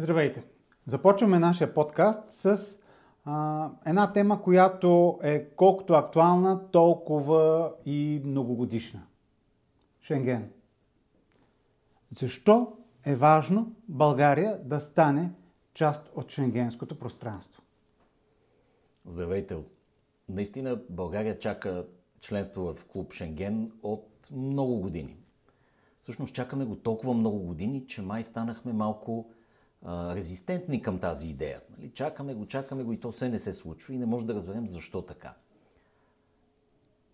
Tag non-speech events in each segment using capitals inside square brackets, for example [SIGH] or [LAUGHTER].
Здравейте! Започваме нашия подкаст с а, една тема, която е колкото актуална, толкова и многогодишна. Шенген. Защо е важно България да стане част от шенгенското пространство? Здравейте! Наистина България чака членство в клуб Шенген от много години. Всъщност чакаме го толкова много години, че май станахме малко резистентни към тази идея. Нали? Чакаме го, чакаме го и то все не се случва и не може да разберем защо така.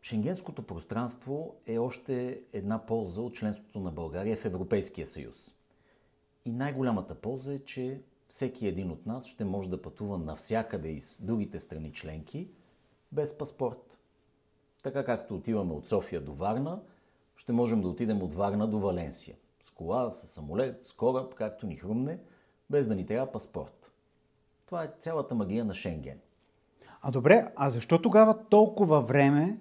Шенгенското пространство е още една полза от членството на България в Европейския съюз. И най-голямата полза е, че всеки един от нас ще може да пътува навсякъде из другите страни членки без паспорт. Така както отиваме от София до Варна, ще можем да отидем от Варна до Валенсия. С кола, с самолет, с кораб, както ни хрумне, без да ни трябва паспорт. Това е цялата магия на Шенген. А добре, а защо тогава толкова време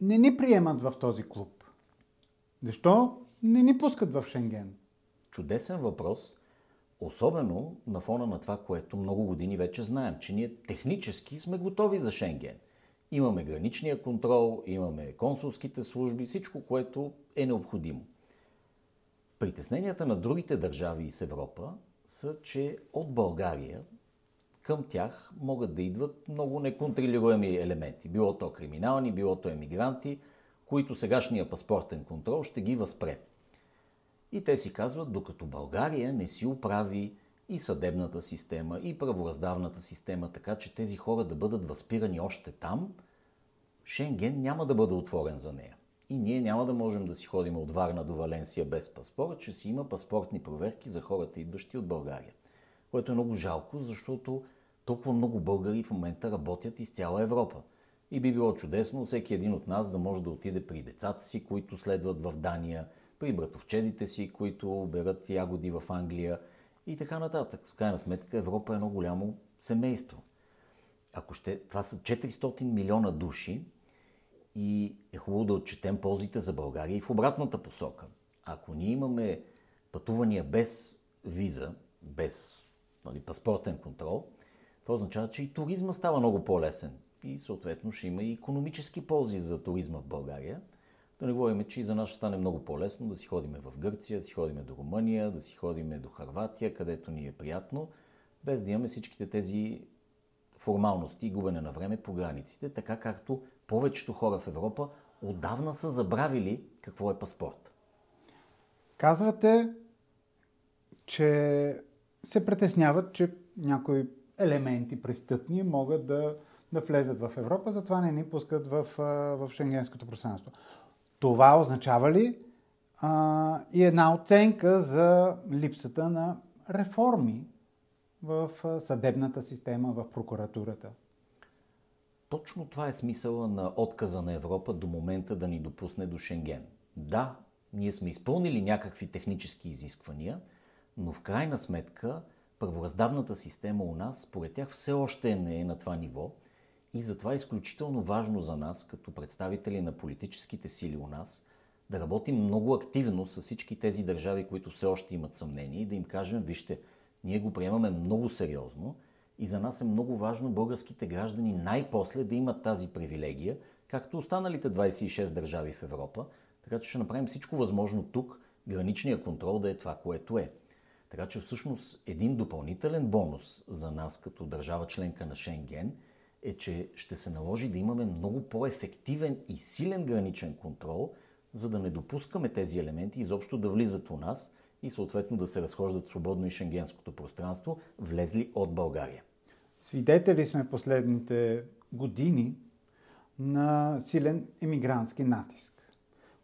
не ни приемат в този клуб? Защо не ни пускат в Шенген? Чудесен въпрос, особено на фона на това, което много години вече знаем, че ние технически сме готови за Шенген. Имаме граничния контрол, имаме консулските служби, всичко, което е необходимо. Притесненията на другите държави с Европа са, че от България към тях могат да идват много неконтролируеми елементи. Било то криминални, било то емигранти, които сегашния паспортен контрол ще ги възпре. И те си казват, докато България не си оправи и съдебната система, и правораздавната система, така че тези хора да бъдат възпирани още там, Шенген няма да бъде отворен за нея. И ние няма да можем да си ходим от Варна до Валенсия без паспорт, че си има паспортни проверки за хората, идващи от България. Което е много жалко, защото толкова много българи в момента работят из цяла Европа. И би било чудесно всеки един от нас да може да отиде при децата си, които следват в Дания, при братовчедите си, които берат ягоди в Англия и така нататък. В крайна сметка Европа е едно голямо семейство. Ако ще, това са 400 милиона души и е хубаво да отчетем ползите за България и в обратната посока. Ако ние имаме пътувания без виза, без нали, паспортен контрол, това означава, че и туризма става много по-лесен. И съответно ще има и економически ползи за туризма в България. Да не говорим, че и за нас ще стане много по-лесно да си ходиме в Гърция, да си ходиме до Румъния, да си ходиме до Харватия, където ни е приятно, без да имаме всичките тези формалности и губене на време по границите, така както повечето хора в Европа отдавна са забравили какво е паспорт. Казвате, че се притесняват, че някои елементи престъпни могат да, да влезат в Европа, затова не ни пускат в, в шенгенското пространство. Това означава ли а, и една оценка за липсата на реформи в съдебната система, в прокуратурата? Точно това е смисъла на отказа на Европа до момента да ни допусне до Шенген. Да, ние сме изпълнили някакви технически изисквания, но в крайна сметка правораздавната система у нас, според тях, все още не е на това ниво и затова е изключително важно за нас, като представители на политическите сили у нас, да работим много активно с всички тези държави, които все още имат съмнение и да им кажем, вижте, ние го приемаме много сериозно и за нас е много важно българските граждани най-после да имат тази привилегия, както останалите 26 държави в Европа, така че ще направим всичко възможно тук граничния контрол да е това, което е. Така че всъщност един допълнителен бонус за нас като държава членка на Шенген е, че ще се наложи да имаме много по-ефективен и силен граничен контрол, за да не допускаме тези елементи изобщо да влизат у нас и съответно да се разхождат свободно и шенгенското пространство, влезли от България. Свидетели сме последните години на силен емигрантски натиск.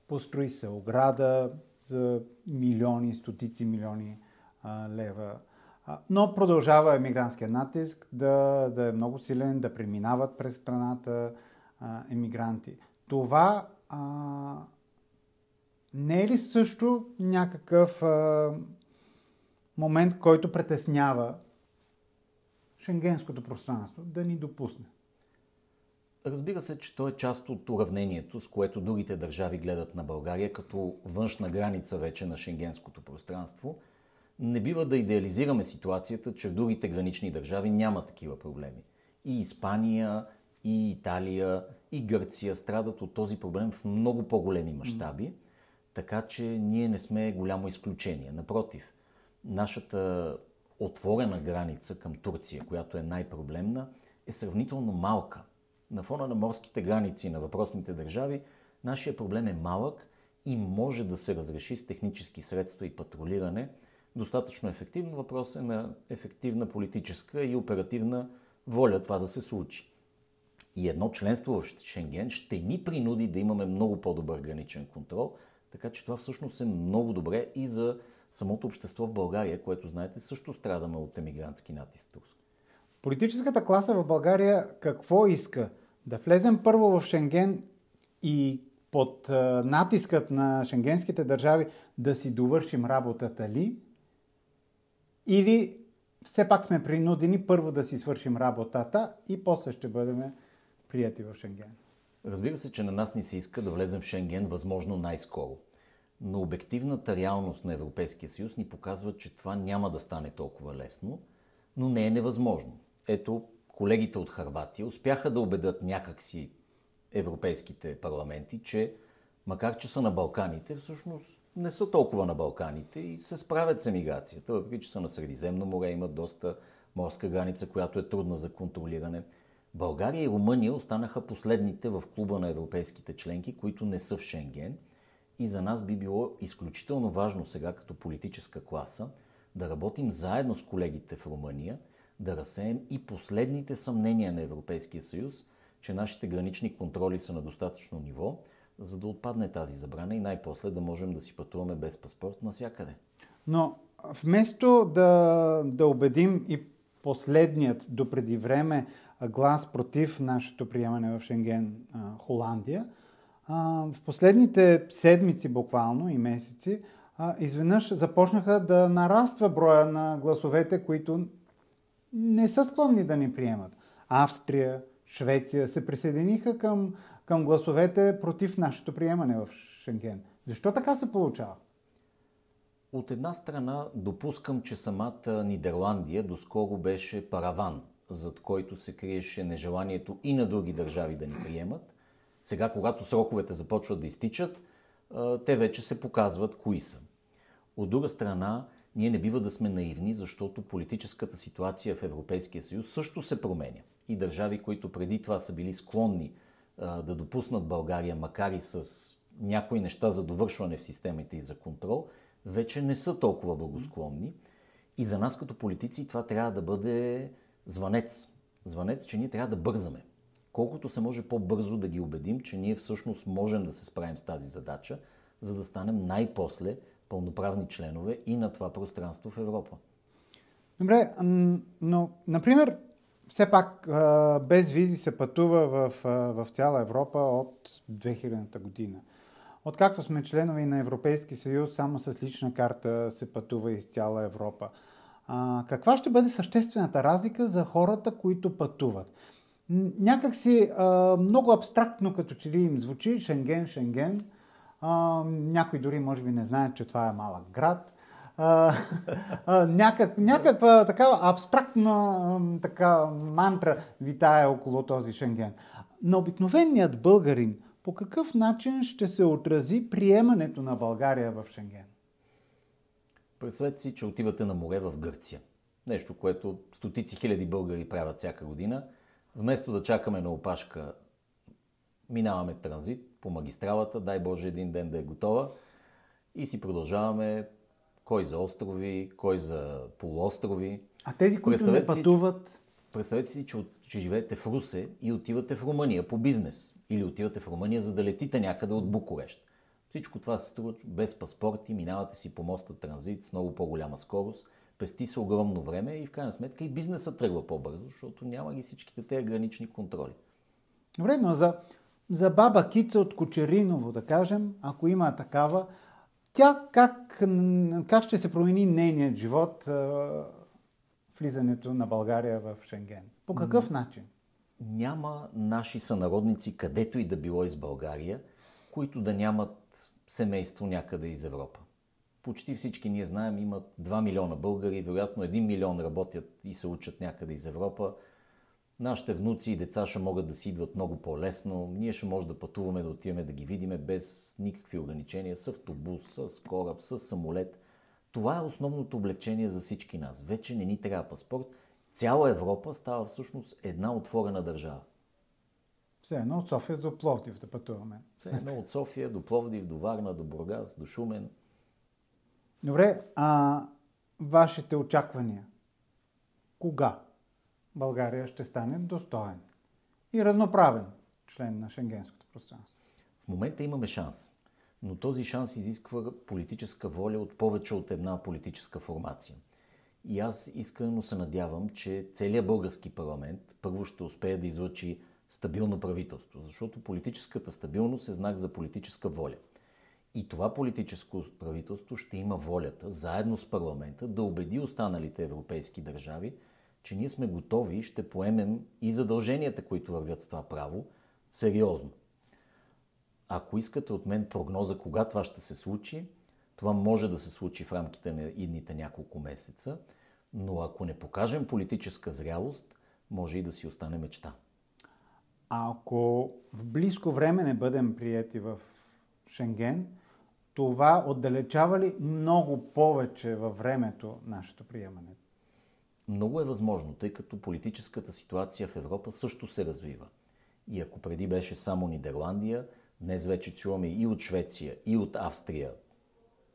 Построи се ограда за милиони, стотици милиони а, лева. А, но продължава емигрантския натиск да, да е много силен, да преминават през страната а, емигранти. Това а, не е ли също някакъв а, момент, който притеснява шенгенското пространство да ни допусне? Разбира се, че то е част от уравнението, с което другите държави гледат на България като външна граница вече на шенгенското пространство. Не бива да идеализираме ситуацията, че в другите гранични държави няма такива проблеми. И Испания, и Италия, и Гърция страдат от този проблем в много по-големи мащаби, така че ние не сме голямо изключение. Напротив, нашата отворена граница към Турция, която е най-проблемна, е сравнително малка. На фона на морските граници на въпросните държави, нашия проблем е малък и може да се разреши с технически средства и патрулиране достатъчно ефективно. Въпрос е на ефективна политическа и оперативна воля това да се случи. И едно членство в Шенген ще ни принуди да имаме много по-добър граничен контрол, така че това всъщност е много добре и за самото общество в България, което, знаете, също страдаме от емигрантски натиск турски. Политическата класа в България какво иска? Да влезем първо в Шенген и под натискът на шенгенските държави да си довършим работата ли? Или все пак сме принудени първо да си свършим работата и после ще бъдем прияти в Шенген? Разбира се, че на нас ни се иска да влезем в Шенген възможно най-скоро. Но обективната реалност на Европейския съюз ни показва, че това няма да стане толкова лесно, но не е невъзможно. Ето, колегите от Харватия успяха да убедят някакси европейските парламенти, че макар че са на Балканите, всъщност не са толкова на Балканите и се справят с емиграцията, въпреки че са на Средиземно море, имат доста морска граница, която е трудна за контролиране. България и Румъния останаха последните в клуба на европейските членки, които не са в Шенген. И за нас би било изключително важно сега като политическа класа да работим заедно с колегите в Румъния, да разсеем и последните съмнения на Европейския съюз, че нашите гранични контроли са на достатъчно ниво, за да отпадне тази забрана и най-после да можем да си пътуваме без паспорт навсякъде. Но вместо да, да убедим и последният допреди време глас против нашето приемане в Шенген Холандия, в последните седмици буквално и месеци изведнъж започнаха да нараства броя на гласовете, които не са склонни да ни приемат. Австрия, Швеция се присъединиха към, към гласовете против нашето приемане в Шенген. Защо така се получава? От една страна допускам, че самата Нидерландия доскоро беше параван, зад който се криеше нежеланието и на други държави да ни приемат. Сега, когато сроковете започват да изтичат, те вече се показват кои са. От друга страна, ние не бива да сме наивни, защото политическата ситуация в Европейския съюз също се променя. И държави, които преди това са били склонни да допуснат България, макар и с някои неща за довършване в системите и за контрол, вече не са толкова благосклонни. И за нас като политици това трябва да бъде звънец. Звънец, че ние трябва да бързаме. Колкото се може по-бързо да ги убедим, че ние всъщност можем да се справим с тази задача, за да станем най-после пълноправни членове и на това пространство в Европа. Добре, но, например, все пак без визи се пътува в, в цяла Европа от 2000-та година. Откакто сме членови на Европейски съюз, само с лична карта се пътува из цяла Европа. А, каква ще бъде съществената разлика за хората, които пътуват? Някак си а, много абстрактно, като че ли им звучи Шенген, Шенген. А, някои дори може би не знаят, че това е малък град. А, [LAUGHS] а, някак, някаква такава абстрактна така, мантра витае около този Шенген. На обикновеният българин по какъв начин ще се отрази приемането на България в Шенген? Представете си, че отивате на море в Гърция. Нещо, което стотици хиляди българи правят всяка година. Вместо да чакаме на опашка, минаваме транзит по магистралата, дай Боже един ден да е готова и си продължаваме кой за острови, кой за полуострови. А тези, които не пътуват? Представете си, че, че живеете в Русе и отивате в Румъния по бизнес. Или отивате в Румъния, за да летите някъде от Букурещ. Всичко това се струва без паспорти, минавате си по моста транзит с много по-голяма скорост, пести се огромно време и в крайна сметка и бизнесът тръгва по-бързо, защото няма ги всичките тези гранични контроли. Добре, но за, за баба Кица от Кочериново, да кажем, ако има такава, тя как, как ще се промени нейният живот влизането на България в Шенген? По какъв начин? Няма наши сънародници, където и да било из България, които да нямат семейство някъде из Европа. Почти всички ние знаем, имат 2 милиона българи, вероятно 1 милион работят и се учат някъде из Европа. Нашите внуци и деца ще могат да си идват много по-лесно. Ние ще може да пътуваме, да отиваме да ги видиме без никакви ограничения, с автобус, с кораб, с самолет. Това е основното облегчение за всички нас. Вече не ни трябва паспорт. Цяла Европа става всъщност една отворена държава. Все едно от София до Пловдив да пътуваме. Все едно от София до Пловдив, до Варна, до Бургас, до Шумен. Добре, а вашите очаквания? Кога България ще стане достоен и равноправен член на шенгенското пространство? В момента имаме шанс, но този шанс изисква политическа воля от повече от една политическа формация. И аз искрено се надявам, че целият български парламент първо ще успее да излъчи стабилно правителство, защото политическата стабилност е знак за политическа воля. И това политическо правителство ще има волята, заедно с парламента, да убеди останалите европейски държави, че ние сме готови и ще поемем и задълженията, които вървят с това право, сериозно. Ако искате от мен прогноза кога това ще се случи, това може да се случи в рамките на идните няколко месеца, но ако не покажем политическа зрялост, може и да си остане мечта. А ако в близко време не бъдем прияти в Шенген, това отдалечава ли много повече във времето нашето приемане? Много е възможно, тъй като политическата ситуация в Европа също се развива. И ако преди беше само Нидерландия, днес вече чуваме и от Швеция, и от Австрия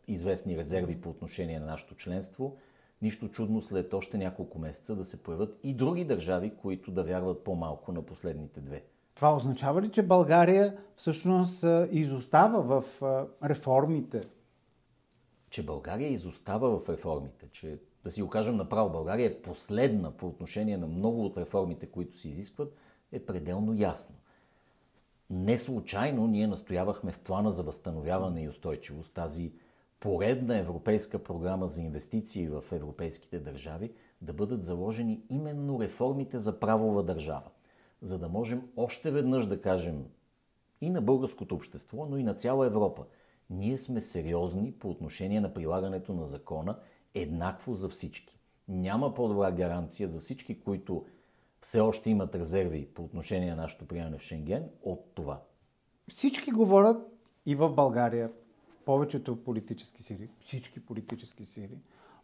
известни резерви по отношение на нашето членство. Нищо чудно след още няколко месеца да се появят и други държави, които да вярват по-малко на последните две. Това означава ли, че България всъщност изостава в реформите? Че България изостава в реформите, че да си го кажем направо, България е последна по отношение на много от реформите, които се изискват, е пределно ясно. Не случайно ние настоявахме в плана за възстановяване и устойчивост, тази поредна европейска програма за инвестиции в европейските държави, да бъдат заложени именно реформите за правова държава за да можем още веднъж да кажем и на българското общество, но и на цяла Европа. Ние сме сериозни по отношение на прилагането на закона еднакво за всички. Няма по-добра гаранция за всички, които все още имат резерви по отношение на нашето приемане в Шенген от това. Всички говорят и в България, повечето политически сили, всички политически сили,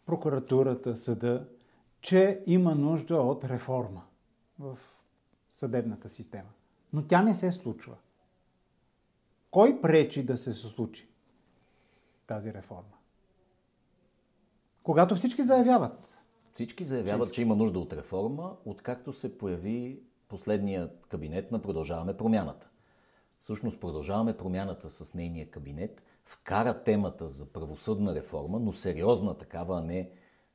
прокуратурата, съда, че има нужда от реформа в съдебната система. Но тя не се случва. Кой пречи да се случи тази реформа? Когато всички заявяват. Всички заявяват, че, че има нужда от реформа, откакто се появи последният кабинет на Продължаваме промяната. Всъщност Продължаваме промяната с нейния кабинет, вкара темата за правосъдна реформа, но сериозна такава, а не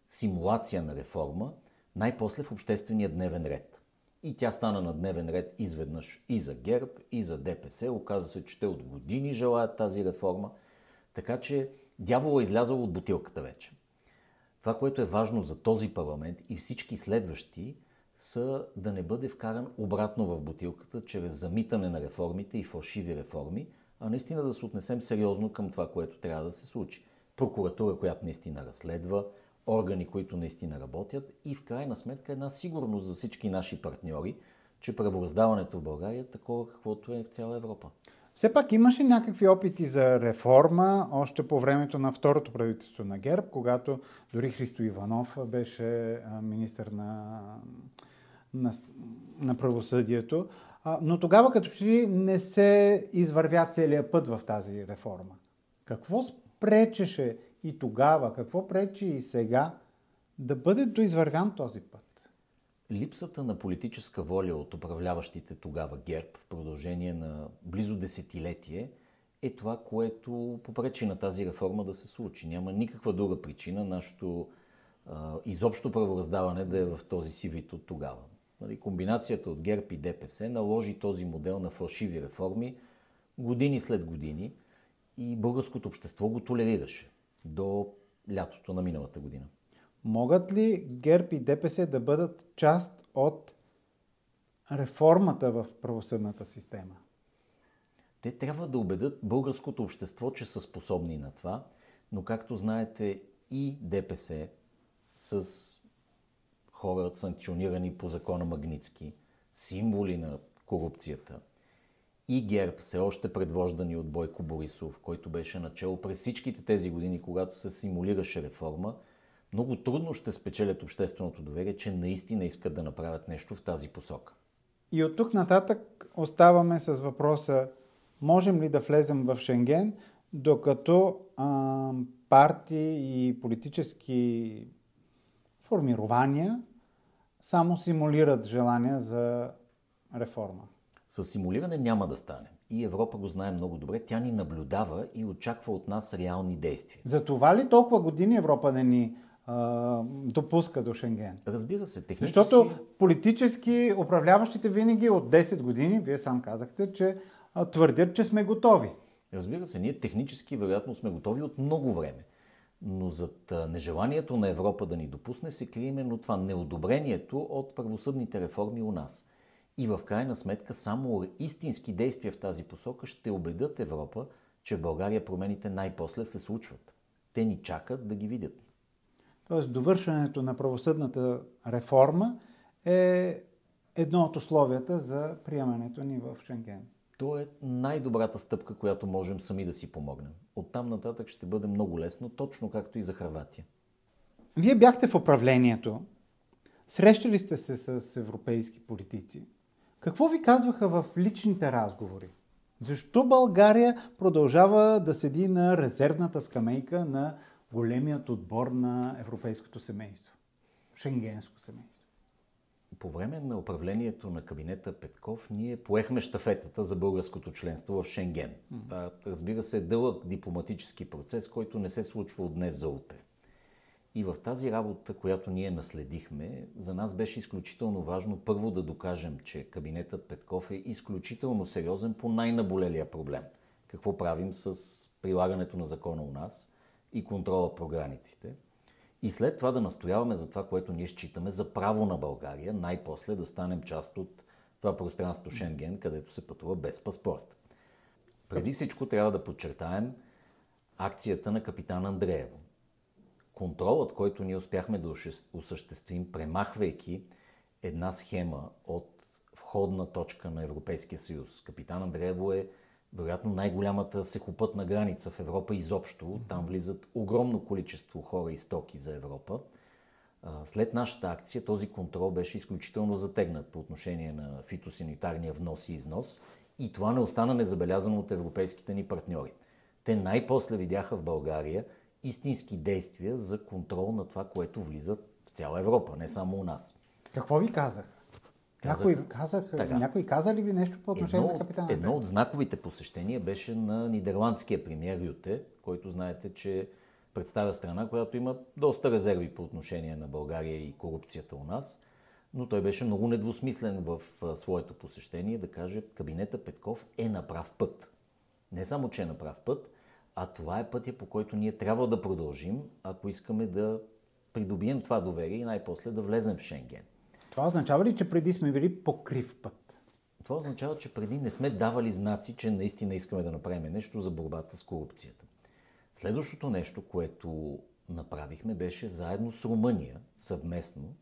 симулация на реформа, най-после в обществения дневен ред. И тя стана на дневен ред изведнъж и за ГЕРБ, и за ДПС. Оказва се, че те от години желаят тази реформа. Така че дявол е излязъл от бутилката вече. Това, което е важно за този парламент и всички следващи, са да не бъде вкаран обратно в бутилката чрез замитане на реформите и фалшиви реформи, а наистина да се отнесем сериозно към това, което трябва да се случи. Прокуратура, която наистина разследва, органи, които наистина работят и в крайна сметка една сигурност за всички наши партньори, че правораздаването в България е такова, каквото е в цяла Европа. Все пак имаше някакви опити за реформа още по времето на второто правителство на ГЕРБ, когато дори Христо Иванов беше министър на, на, на правосъдието. Но тогава като че ли не се извървя целият път в тази реформа. Какво пречеше и тогава, какво пречи и сега да бъде доизвървян този път? Липсата на политическа воля от управляващите тогава ГЕРБ в продължение на близо десетилетие е това, което попречи на тази реформа да се случи. Няма никаква друга причина нашето а, изобщо правораздаване да е в този си вид от тогава. Нали, комбинацията от ГЕРБ и ДПС наложи този модел на фалшиви реформи години след години и българското общество го толерираше до лятото на миналата година. Могат ли ГЕРБ и ДПС да бъдат част от реформата в правосъдната система? Те трябва да убедят българското общество, че са способни на това. Но както знаете и ДПС с хора санкционирани по закона Магницки, символи на корупцията, и ГЕРБ, все още предвождани от Бойко Борисов, който беше начало през всичките тези години, когато се симулираше реформа, много трудно ще спечелят общественото доверие, че наистина искат да направят нещо в тази посока. И от тук нататък оставаме с въпроса, можем ли да влезем в Шенген, докато а, партии и политически формирования само симулират желания за реформа. С симулиране няма да стане. И Европа го знае много добре. Тя ни наблюдава и очаква от нас реални действия. За това ли толкова години Европа не ни а, допуска до Шенген? Разбира се, технически... Защото политически управляващите винаги от 10 години, вие сам казахте, че а, твърдят, че сме готови. Разбира се, ние технически вероятно сме готови от много време. Но зад нежеланието на Европа да ни допусне се крие именно това неодобрението от правосъдните реформи у нас. И в крайна сметка само истински действия в тази посока ще убедят Европа, че в България промените най-после се случват. Те ни чакат да ги видят. Тоест, довършването на правосъдната реформа е едно от условията за приемането ни в Шенген. То е най-добрата стъпка, която можем сами да си помогнем. Оттам нататък ще бъде много лесно, точно както и за Харватия. Вие бяхте в управлението. Срещали сте се с европейски политици. Какво ви казваха в личните разговори? Защо България продължава да седи на резервната скамейка на големият отбор на европейското семейство? Шенгенско семейство. По време на управлението на кабинета Петков ние поехме штафетата за българското членство в Шенген. Това, разбира се, е дълъг дипломатически процес, който не се случва от днес за утре. И в тази работа, която ние наследихме, за нас беше изключително важно първо да докажем, че кабинетът Петков е изключително сериозен по най-наболелия проблем. Какво правим с прилагането на закона у нас и контрола по границите. И след това да настояваме за това, което ние считаме за право на България, най-после да станем част от това пространство Шенген, където се пътува без паспорт. Преди всичко трябва да подчертаем акцията на капитан Андреево контролът, който ние успяхме да осъществим, премахвайки една схема от входна точка на Европейския съюз. Капитан Андреево е вероятно най-голямата сехопътна граница в Европа изобщо. Там влизат огромно количество хора и стоки за Европа. След нашата акция този контрол беше изключително затегнат по отношение на фитосанитарния внос и износ и това не остана незабелязано от европейските ни партньори. Те най-после видяха в България истински действия за контрол на това, което влиза в цяла Европа, не само у нас. Какво ви казах? Някой, казах, така. някой каза ли ви нещо по отношение едно, на капитана? Едно от знаковите посещения беше на нидерландския премьер Юте, който знаете, че представя страна, която има доста резерви по отношение на България и корупцията у нас. Но той беше много недвусмислен в своето посещение да каже, кабинета Петков е на прав път. Не само, че е на прав път, а това е пътя, по който ние трябва да продължим, ако искаме да придобием това доверие и най-после да влезем в Шенген. Това означава ли, че преди сме били по крив път? Това означава, че преди не сме давали знаци, че наистина искаме да направим нещо за борбата с корупцията. Следващото нещо, което направихме, беше заедно с Румъния, съвместно,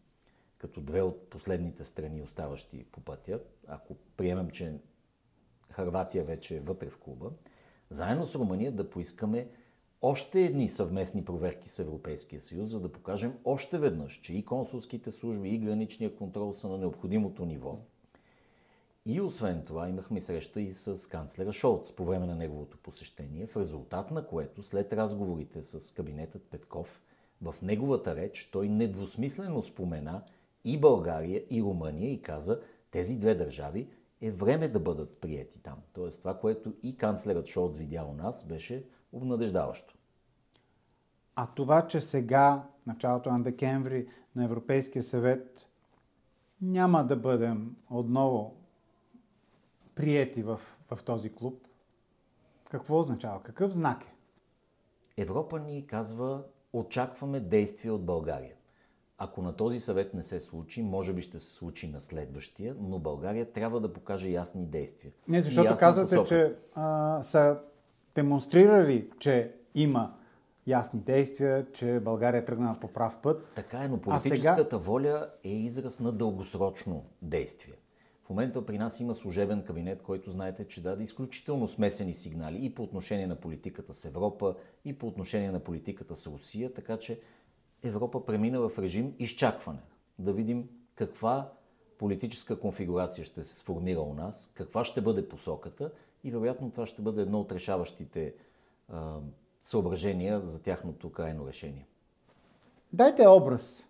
като две от последните страни, оставащи по пътя, ако приемем, че Харватия вече е вътре в клуба, заедно с Румъния да поискаме още едни съвместни проверки с Европейския съюз, за да покажем още веднъж, че и консулските служби, и граничния контрол са на необходимото ниво. И освен това имахме среща и с канцлера Шолц по време на неговото посещение, в резултат на което след разговорите с кабинетът Петков, в неговата реч той недвусмислено спомена и България, и Румъния и каза, тези две държави е време да бъдат приети там. Тоест това, което и канцлерът Шолц видя у нас, беше обнадеждаващо. А това, че сега, началото на декември, на Европейския съвет, няма да бъдем отново приети в, в този клуб, какво означава? Какъв знак е? Европа ни казва, очакваме действия от България. Ако на този съвет не се случи, може би ще се случи на следващия, но България трябва да покаже ясни действия. Не, защото казвате, посока. че а, са демонстрирали, че има ясни действия, че България е тръгнала по прав път. Така е, но политическата сега... воля е израз на дългосрочно действие. В момента при нас има служебен кабинет, който знаете, че даде изключително смесени сигнали и по отношение на политиката с Европа, и по отношение на политиката с Русия, така че Европа премина в режим изчакване. Да видим каква политическа конфигурация ще се сформира у нас, каква ще бъде посоката и вероятно това ще бъде едно от решаващите а, съображения за тяхното крайно решение. Дайте образ.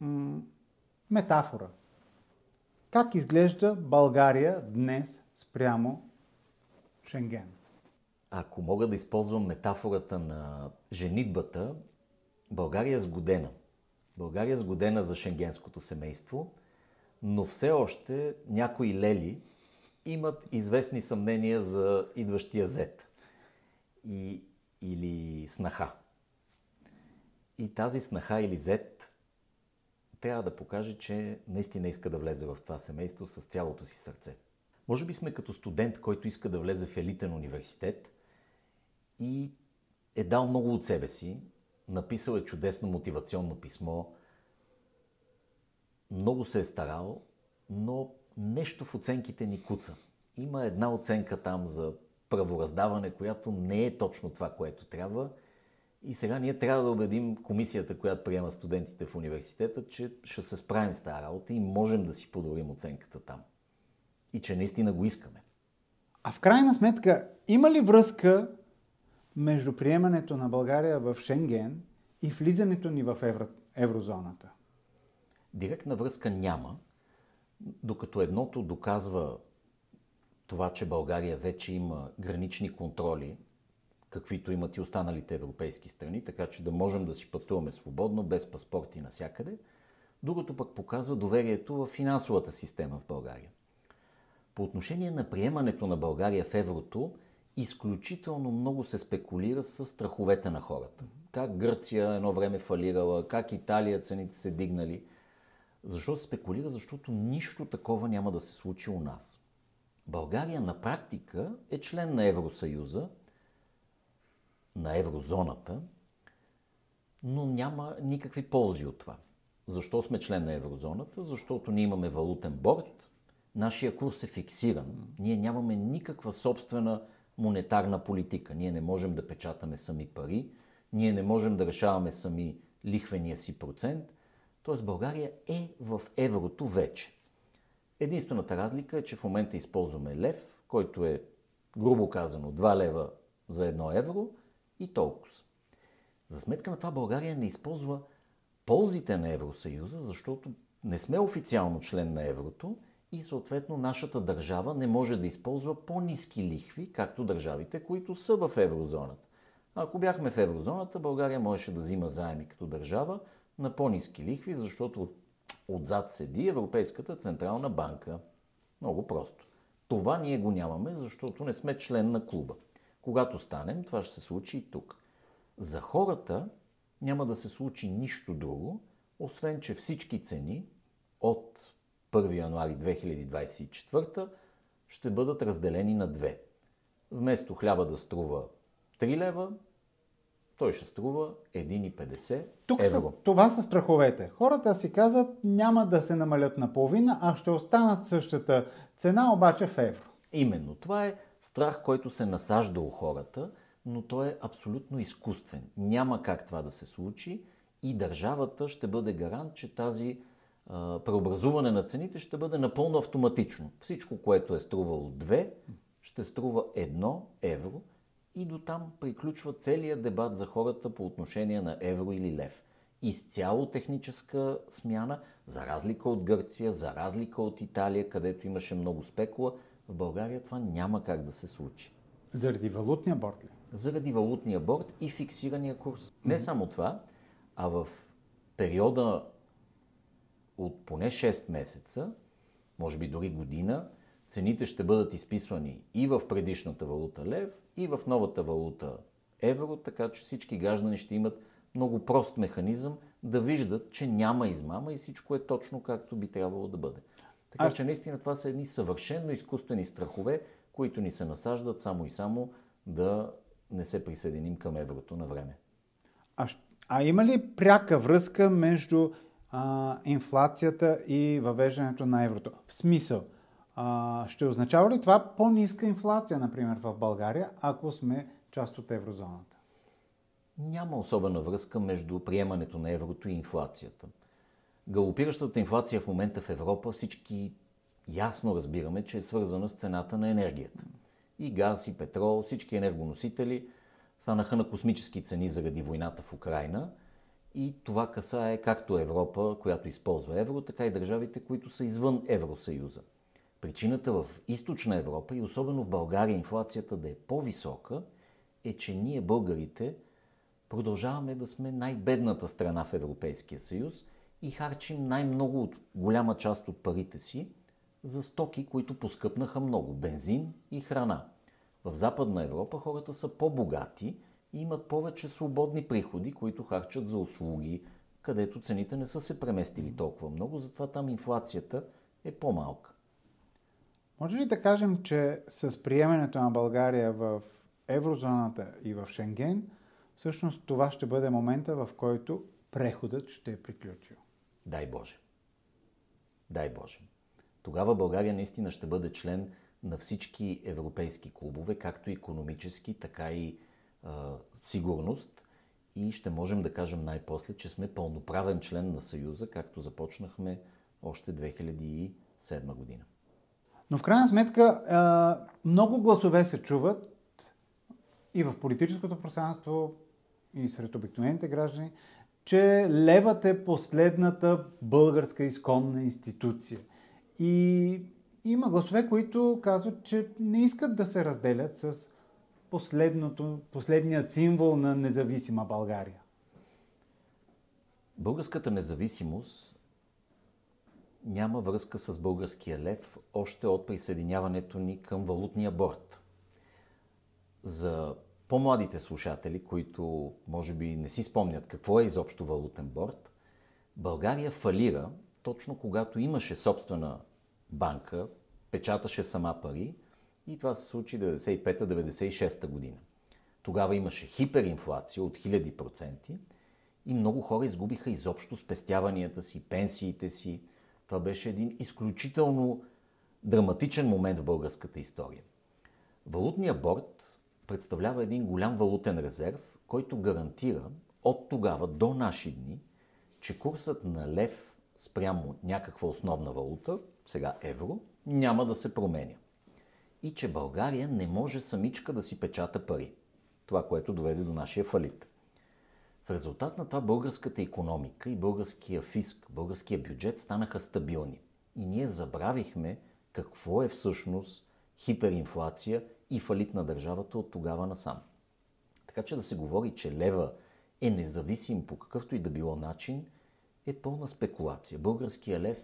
М- метафора. Как изглежда България днес спрямо Шенген? Ако мога да използвам метафората на женитбата, България е сгодена. България е сгодена за шенгенското семейство, но все още някои лели имат известни съмнения за идващия зет и, или снаха. И тази снаха или зет трябва да покаже, че наистина иска да влезе в това семейство с цялото си сърце. Може би сме като студент, който иска да влезе в елитен университет и е дал много от себе си, написал е чудесно мотивационно писмо, много се е старал, но нещо в оценките ни куца. Има една оценка там за правораздаване, която не е точно това, което трябва. И сега ние трябва да убедим комисията, която приема студентите в университета, че ще се справим с тази работа и можем да си подобрим оценката там. И че наистина го искаме. А в крайна сметка, има ли връзка между приемането на България в Шенген и влизането ни в евро, еврозоната? Директна връзка няма, докато едното доказва това, че България вече има гранични контроли, каквито имат и останалите европейски страни, така че да можем да си пътуваме свободно, без паспорти насякъде. Другото пък показва доверието в финансовата система в България. По отношение на приемането на България в еврото, изключително много се спекулира с страховете на хората. Как Гърция едно време фалирала, как Италия цените се дигнали. Защо се спекулира? Защото нищо такова няма да се случи у нас. България на практика е член на Евросъюза, на еврозоната, но няма никакви ползи от това. Защо сме член на еврозоната? Защото ние имаме валутен борт, нашия курс е фиксиран, ние нямаме никаква собствена монетарна политика. Ние не можем да печатаме сами пари, ние не можем да решаваме сами лихвения си процент. Т.е. България е в еврото вече. Единствената разлика е, че в момента използваме лев, който е, грубо казано, 2 лева за 1 евро и толкова. За сметка на това България не използва ползите на Евросъюза, защото не сме официално член на еврото и съответно нашата държава не може да използва по-низки лихви, както държавите, които са в еврозоната. Ако бяхме в еврозоната, България можеше да взима заеми като държава на по-низки лихви, защото отзад седи Европейската Централна банка. Много просто. Това ние го нямаме, защото не сме член на клуба. Когато станем, това ще се случи и тук. За хората няма да се случи нищо друго, освен че всички цени от 1 януари 2024 ще бъдат разделени на две. Вместо хляба да струва 3 лева, той ще струва 1,50 Тук евро. Са, това са страховете. Хората си казват, няма да се намалят на половина, а ще останат същата цена, обаче в евро. Именно. Това е страх, който се насажда у хората, но той е абсолютно изкуствен. Няма как това да се случи и държавата ще бъде гарант, че тази преобразуване на цените ще бъде напълно автоматично. Всичко, което е струвало 2, ще струва 1 евро и до там приключва целият дебат за хората по отношение на евро или лев. Изцяло техническа смяна, за разлика от Гърция, за разлика от Италия, където имаше много спекула, в България това няма как да се случи. Заради валутния борт ли? Заради валутния борт и фиксирания курс. Не само това, а в периода от поне 6 месеца, може би дори година, цените ще бъдат изписвани и в предишната валута лев, и в новата валута евро, така че всички граждани ще имат много прост механизъм да виждат, че няма измама и всичко е точно както би трябвало да бъде. Така а... че наистина това са едни съвършенно изкуствени страхове, които ни се насаждат само и само да не се присъединим към еврото на време. А, а има ли пряка връзка между а, инфлацията и въвеждането на еврото? В смисъл, а, ще означава ли това по-ниска инфлация, например, в България, ако сме част от еврозоната? Няма особена връзка между приемането на еврото и инфлацията. Галопиращата инфлация в момента в Европа всички ясно разбираме, че е свързана с цената на енергията. И газ, и петрол, всички енергоносители станаха на космически цени заради войната в Украина. И това касае както Европа, която използва евро, така и държавите, които са извън Евросъюза. Причината в източна Европа и особено в България инфлацията да е по-висока е, че ние българите продължаваме да сме най-бедната страна в Европейския съюз и харчим най-много от голяма част от парите си за стоки, които поскъпнаха много – бензин и храна. В Западна Европа хората са по-богати и имат повече свободни приходи, които харчат за услуги, където цените не са се преместили толкова много, затова там инфлацията е по-малка. Може ли да кажем, че с приемането на България в еврозоната и в Шенген, всъщност това ще бъде момента, в който преходът ще е приключил? Дай Боже. Дай Боже. Тогава България наистина ще бъде член на всички европейски клубове, както економически, така и сигурност. И ще можем да кажем най-после, че сме пълноправен член на Съюза, както започнахме още 2007 година. Но в крайна сметка много гласове се чуват и в политическото пространство, и сред обикновените граждани, че левът е последната българска изконна институция. И има гласове, които казват, че не искат да се разделят с последният символ на независима България. Българската независимост няма връзка с българския лев още от присъединяването ни към валутния борт. За по-младите слушатели, които може би не си спомнят какво е изобщо валутен борт, България фалира точно когато имаше собствена банка, печаташе сама пари и това се случи 95-96 година. Тогава имаше хиперинфлация от хиляди проценти и много хора изгубиха изобщо спестяванията си, пенсиите си, това беше един изключително драматичен момент в българската история. Валутният борт представлява един голям валутен резерв, който гарантира от тогава до наши дни, че курсът на лев спрямо някаква основна валута, сега евро, няма да се променя. И че България не може самичка да си печата пари. Това, което доведе до нашия фалит. В резултат на това българската економика и българския фиск, българския бюджет станаха стабилни. И ние забравихме какво е всъщност хиперинфлация и фалит на държавата от тогава насам. Така че да се говори, че лева е независим по какъвто и да било начин, е пълна спекулация. Българския лев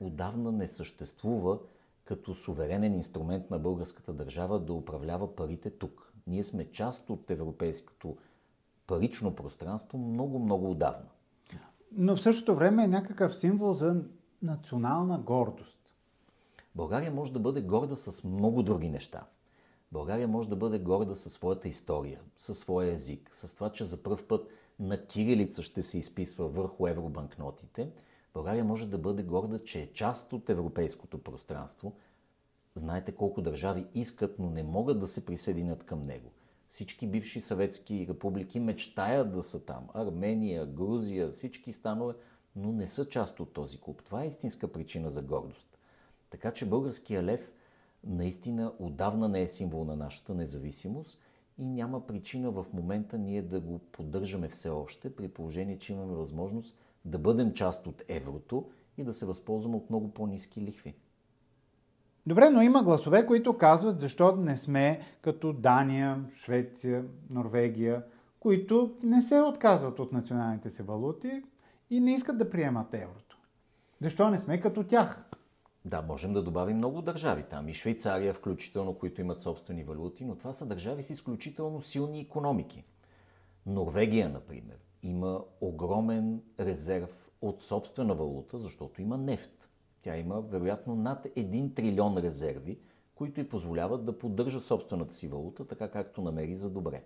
отдавна не съществува като суверенен инструмент на българската държава да управлява парите тук. Ние сме част от европейското парично пространство много, много отдавна. Но в същото време е някакъв символ за национална гордост. България може да бъде горда с много други неща. България може да бъде горда със своята история, със своя език, с това, че за първ път на кирилица ще се изписва върху евробанкнотите. България може да бъде горда, че е част от европейското пространство. Знаете колко държави искат, но не могат да се присъединят към него – всички бивши съветски републики мечтаят да са там. Армения, Грузия, всички станове, но не са част от този клуб. Това е истинска причина за гордост. Така че българския лев наистина отдавна не е символ на нашата независимост и няма причина в момента ние да го поддържаме все още, при положение, че имаме възможност да бъдем част от еврото и да се възползваме от много по-низки лихви. Добре, но има гласове, които казват защо не сме като Дания, Швеция, Норвегия, които не се отказват от националните си валути и не искат да приемат еврото. Защо не сме като тях? Да, можем да добавим много държави там. И Швейцария, включително, които имат собствени валути, но това са държави с изключително силни економики. Норвегия, например, има огромен резерв от собствена валута, защото има нефт. Тя има вероятно над 1 трилион резерви, които й позволяват да поддържа собствената си валута, така както намери за добре.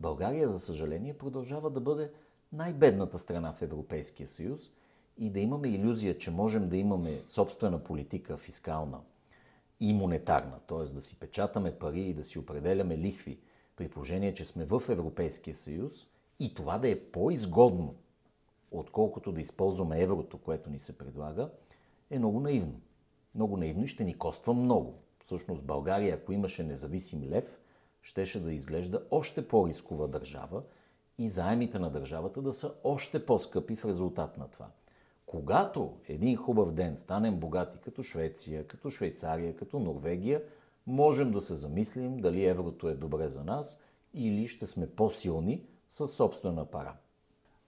България, за съжаление, продължава да бъде най-бедната страна в Европейския съюз и да имаме иллюзия, че можем да имаме собствена политика фискална и монетарна, т.е. да си печатаме пари и да си определяме лихви, при положение, че сме в Европейския съюз и това да е по-изгодно, отколкото да използваме еврото, което ни се предлага, е много наивно. Много наивно и ще ни коства много. Всъщност България, ако имаше независим лев, щеше да изглежда още по-рискова държава и заемите на държавата да са още по-скъпи в резултат на това. Когато един хубав ден станем богати като Швеция, като Швейцария, като Норвегия, можем да се замислим дали еврото е добре за нас или ще сме по-силни със собствена пара.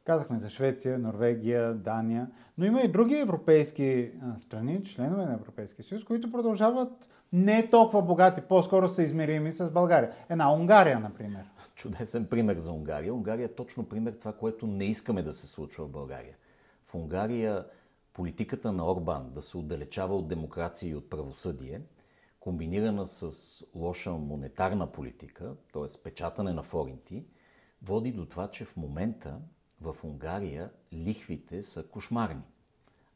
Казахме за Швеция, Норвегия, Дания, но има и други европейски страни, членове на Европейския съюз, които продължават не толкова богати, по-скоро са измерими с България. Една Унгария, например. Чудесен пример за Унгария. Унгария е точно пример това, което не искаме да се случва в България. В Унгария политиката на Орбан да се отдалечава от демокрация и от правосъдие, комбинирана с лоша монетарна политика, т.е. печатане на форинти, води до това, че в момента в Унгария лихвите са кошмарни.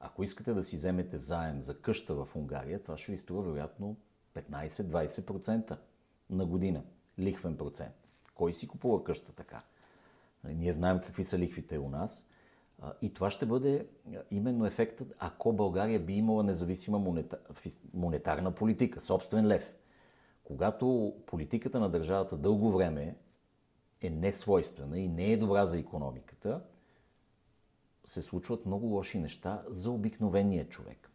Ако искате да си вземете заем за къща в Унгария, това ще ви струва вероятно 15-20% на година. Лихвен процент. Кой си купува къща така? Нали, ние знаем какви са лихвите у нас. И това ще бъде именно ефектът, ако България би имала независима монетарна политика, собствен лев. Когато политиката на държавата дълго време е несвойствена и не е добра за економиката, се случват много лоши неща за обикновения човек.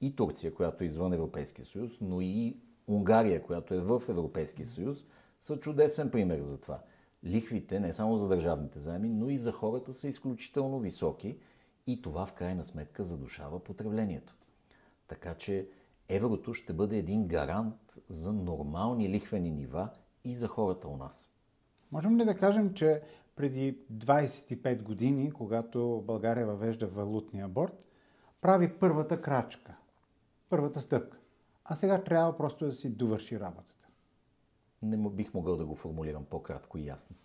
И Турция, която е извън Европейския съюз, но и Унгария, която е в Европейския съюз, са чудесен пример за това. Лихвите, не само за държавните заеми, но и за хората са изключително високи и това в крайна сметка задушава потреблението. Така че еврото ще бъде един гарант за нормални лихвени нива и за хората у нас. Можем ли да кажем, че преди 25 години, когато България въвежда валутния борт, прави първата крачка, първата стъпка, а сега трябва просто да си довърши работата? Не бих могъл да го формулирам по-кратко и ясно.